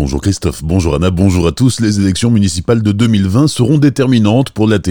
Bonjour Christophe, bonjour Anna, bonjour à tous. Les élections municipales de 2020 seront déterminantes pour l'ATE,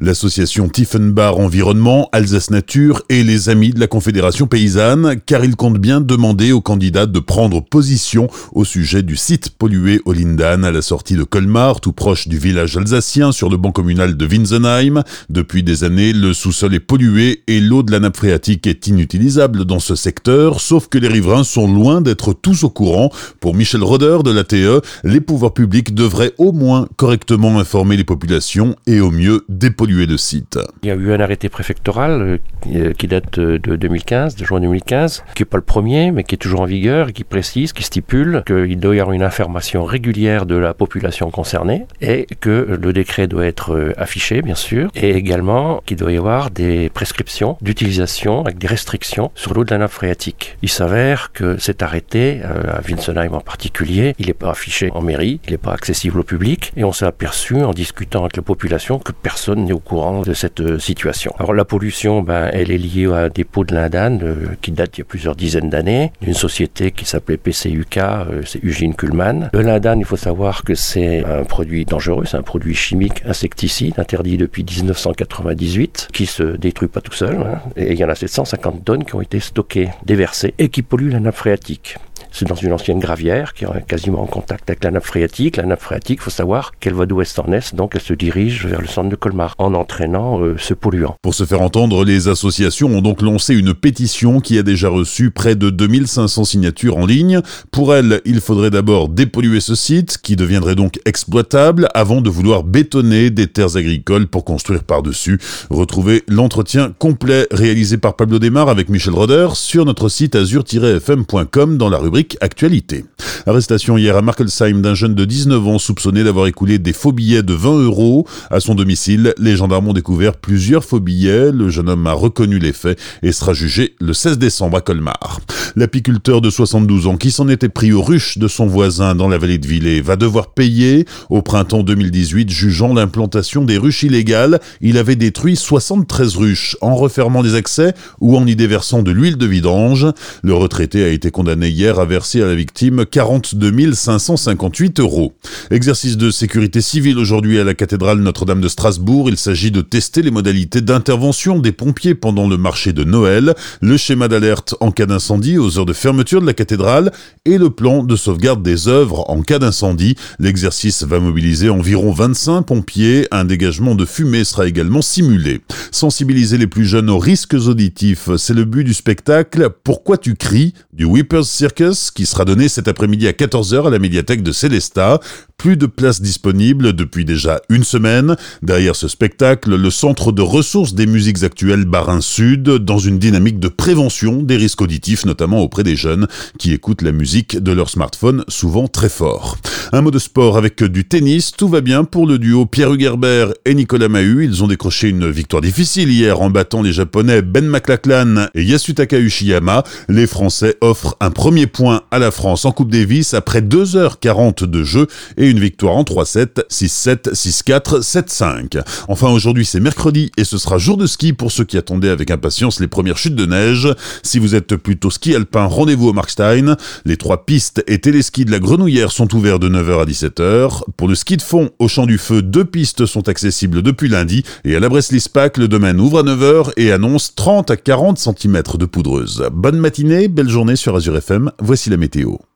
l'association Tiefenbach Environnement, Alsace Nature et les amis de la Confédération Paysanne, car ils comptent bien demander aux candidats de prendre position au sujet du site pollué au Lindan à la sortie de Colmar, tout proche du village alsacien sur le banc communal de Winsenheim. Depuis des années, le sous-sol est pollué et l'eau de la nappe phréatique est inutilisable dans ce secteur, sauf que les riverains sont loin d'être tous au courant. Pour Michel Roder de l'ATE, les pouvoirs publics devraient au moins correctement informer les populations et au mieux dépolluer le site. Il y a eu un arrêté préfectoral euh, qui date de 2015, de juin 2015, qui n'est pas le premier, mais qui est toujours en vigueur, et qui précise, qui stipule qu'il doit y avoir une information régulière de la population concernée et que le décret doit être euh, affiché, bien sûr, et également qu'il doit y avoir des prescriptions d'utilisation avec des restrictions sur l'eau de la nappe phréatique. Il s'avère que cet arrêté, euh, à Winsenheim en particulier, il n'est pas affiché en mairie, il n'est pas accessible au public, et on s'est aperçu en discutant avec la population que personne n'est au courant de cette euh, situation. Alors la pollution, ben, elle est liée à un dépôt de l'Indane euh, qui date d'il y a plusieurs dizaines d'années, d'une société qui s'appelait PCUK, c'est Eugene Kuhlmann. Le lindane, il faut savoir que c'est un produit dangereux, c'est un produit chimique insecticide interdit depuis 1998, qui se détruit pas tout seul, hein, et il y en a 750 tonnes qui ont été stockées, déversées, et qui polluent la nappe phréatique. C'est dans une ancienne gravière qui est quasiment en contact avec la nappe phréatique. La nappe phréatique, il faut savoir qu'elle va d'ouest en est, donc elle se dirige vers le centre de Colmar en entraînant euh, ce polluant. Pour se faire entendre, les associations ont donc lancé une pétition qui a déjà reçu près de 2500 signatures en ligne. Pour elles, il faudrait d'abord dépolluer ce site, qui deviendrait donc exploitable, avant de vouloir bétonner des terres agricoles pour construire par-dessus. Retrouvez l'entretien complet réalisé par Pablo Desmar avec Michel Roder sur notre site azur-fm.com dans la rubrique Actualité. Arrestation hier à Markelsheim d'un jeune de 19 ans soupçonné d'avoir écoulé des faux billets de 20 euros. À son domicile, les gendarmes ont découvert plusieurs faux billets. Le jeune homme a reconnu les faits et sera jugé le 16 décembre à Colmar. L'apiculteur de 72 ans qui s'en était pris aux ruches de son voisin dans la vallée de Villers va devoir payer. Au printemps 2018, jugeant l'implantation des ruches illégales, il avait détruit 73 ruches en refermant des accès ou en y déversant de l'huile de vidange. Le retraité a été condamné hier à à la victime 42 558 euros. Exercice de sécurité civile aujourd'hui à la cathédrale Notre-Dame de Strasbourg. Il s'agit de tester les modalités d'intervention des pompiers pendant le marché de Noël, le schéma d'alerte en cas d'incendie aux heures de fermeture de la cathédrale et le plan de sauvegarde des œuvres en cas d'incendie. L'exercice va mobiliser environ 25 pompiers. Un dégagement de fumée sera également simulé. Sensibiliser les plus jeunes aux risques auditifs, c'est le but du spectacle Pourquoi tu cries? Du Whippers Circus? Qui sera donné cet après-midi à 14h à la médiathèque de Célestat. Plus de places disponibles depuis déjà une semaine. Derrière ce spectacle, le Centre de ressources des musiques actuelles Barin Sud, dans une dynamique de prévention des risques auditifs, notamment auprès des jeunes qui écoutent la musique de leur smartphone souvent très fort. Un mot de sport avec du tennis, tout va bien pour le duo Pierre Hugerbert et Nicolas Mahut. Ils ont décroché une victoire difficile hier en battant les Japonais Ben McLachlan et Yasutaka Uchiyama. Les Français offrent un premier point à la France en Coupe Davis après 2h40 de jeu et une victoire en 3-7, 6-7, 6-4, 7-5. Enfin aujourd'hui c'est mercredi et ce sera jour de ski pour ceux qui attendaient avec impatience les premières chutes de neige. Si vous êtes plutôt ski alpin, rendez-vous au Markstein. Les trois pistes et téléskis de la Grenouillère sont ouverts de 9h à 17h. Pour le ski de fond au Champ du Feu, deux pistes sont accessibles depuis lundi et à la Breslis-Pac, le domaine ouvre à 9h et annonce 30 à 40 cm de poudreuse. Bonne matinée, belle journée sur Azure FM, voici la météo.